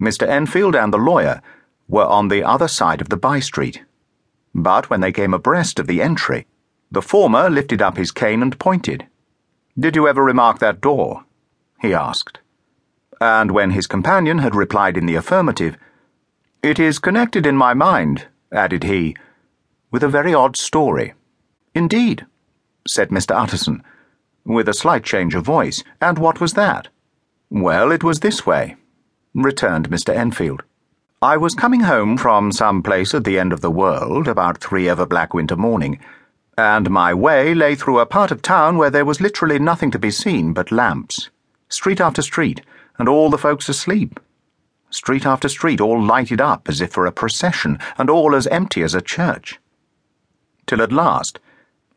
Mr. Enfield and the lawyer were on the other side of the by street. But when they came abreast of the entry, the former lifted up his cane and pointed. Did you ever remark that door? he asked. And when his companion had replied in the affirmative, It is connected in my mind, added he, with a very odd story. Indeed, said Mr. Utterson, with a slight change of voice. And what was that? Well, it was this way, returned Mr. Enfield. I was coming home from some place at the end of the world about three of a black winter morning, and my way lay through a part of town where there was literally nothing to be seen but lamps, street after street, and all the folks asleep. Street after street, all lighted up as if for a procession, and all as empty as a church. Till at last,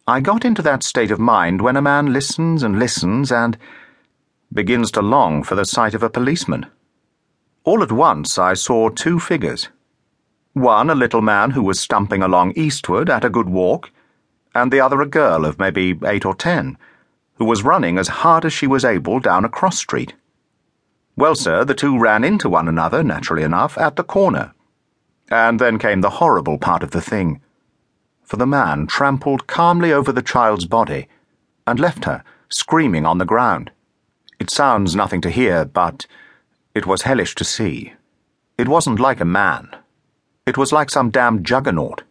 I got into that state of mind when a man listens and listens and begins to long for the sight of a policeman. All at once, I saw two figures. One, a little man who was stumping along eastward at a good walk and the other a girl of maybe eight or ten, who was running as hard as she was able down a cross street. Well, sir, the two ran into one another, naturally enough, at the corner. And then came the horrible part of the thing. For the man trampled calmly over the child's body and left her, screaming on the ground. It sounds nothing to hear, but it was hellish to see. It wasn't like a man. It was like some damned juggernaut.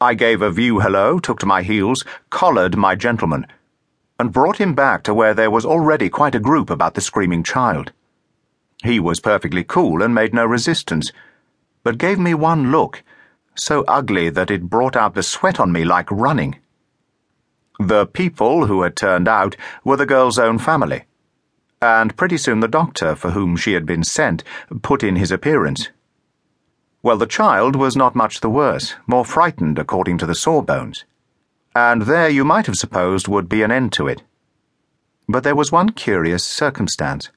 I gave a view hello, took to my heels, collared my gentleman, and brought him back to where there was already quite a group about the screaming child. He was perfectly cool and made no resistance, but gave me one look, so ugly that it brought out the sweat on me like running. The people who had turned out were the girl's own family, and pretty soon the doctor for whom she had been sent put in his appearance. Well, the child was not much the worse, more frightened according to the sawbones. And there you might have supposed would be an end to it. But there was one curious circumstance.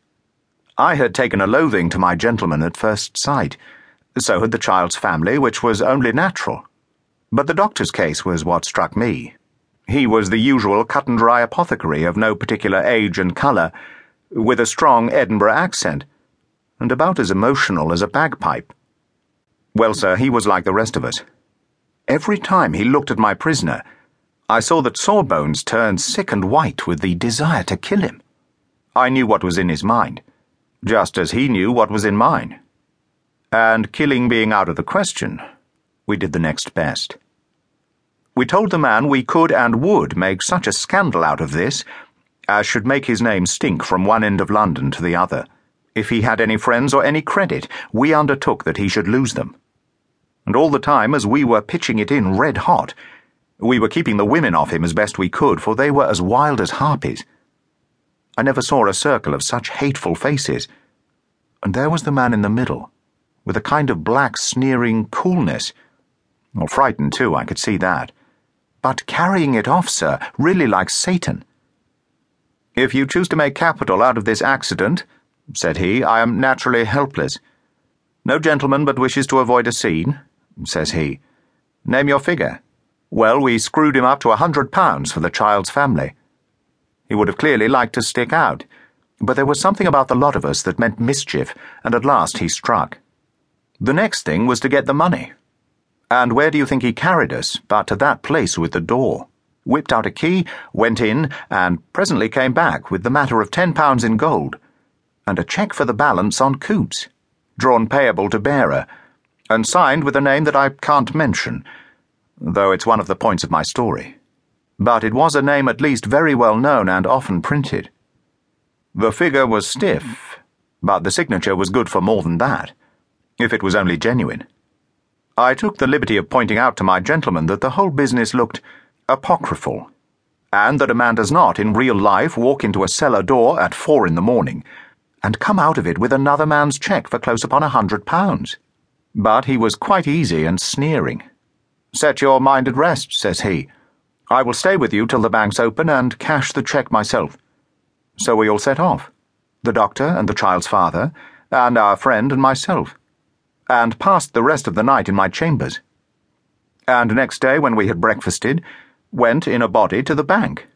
I had taken a loathing to my gentleman at first sight. So had the child's family, which was only natural. But the doctor's case was what struck me. He was the usual cut and dry apothecary of no particular age and colour, with a strong Edinburgh accent, and about as emotional as a bagpipe. Well, sir, he was like the rest of us. Every time he looked at my prisoner, I saw that Sawbones turned sick and white with the desire to kill him. I knew what was in his mind, just as he knew what was in mine. And killing being out of the question, we did the next best. We told the man we could and would make such a scandal out of this as should make his name stink from one end of London to the other. If he had any friends or any credit, we undertook that he should lose them. And all the time, as we were pitching it in red hot, we were keeping the women off him as best we could, for they were as wild as harpies. I never saw a circle of such hateful faces. And there was the man in the middle, with a kind of black, sneering coolness. Or frightened, too, I could see that. But carrying it off, sir, really like Satan. If you choose to make capital out of this accident, said he, I am naturally helpless. No gentleman but wishes to avoid a scene says he. Name your figure. Well, we screwed him up to a hundred pounds for the child's family. He would have clearly liked to stick out, but there was something about the lot of us that meant mischief, and at last he struck. The next thing was to get the money. And where do you think he carried us but to that place with the door? Whipped out a key, went in, and presently came back with the matter of ten pounds in gold, and a cheque for the balance on Coutts, drawn payable to bearer and signed with a name that I can't mention, though it's one of the points of my story. But it was a name at least very well known and often printed. The figure was stiff, but the signature was good for more than that, if it was only genuine. I took the liberty of pointing out to my gentleman that the whole business looked apocryphal, and that a man does not, in real life, walk into a cellar door at four in the morning and come out of it with another man's cheque for close upon a hundred pounds. But he was quite easy and sneering. Set your mind at rest, says he. I will stay with you till the bank's open and cash the cheque myself. So we all set off the doctor and the child's father, and our friend and myself, and passed the rest of the night in my chambers. And next day, when we had breakfasted, went in a body to the bank.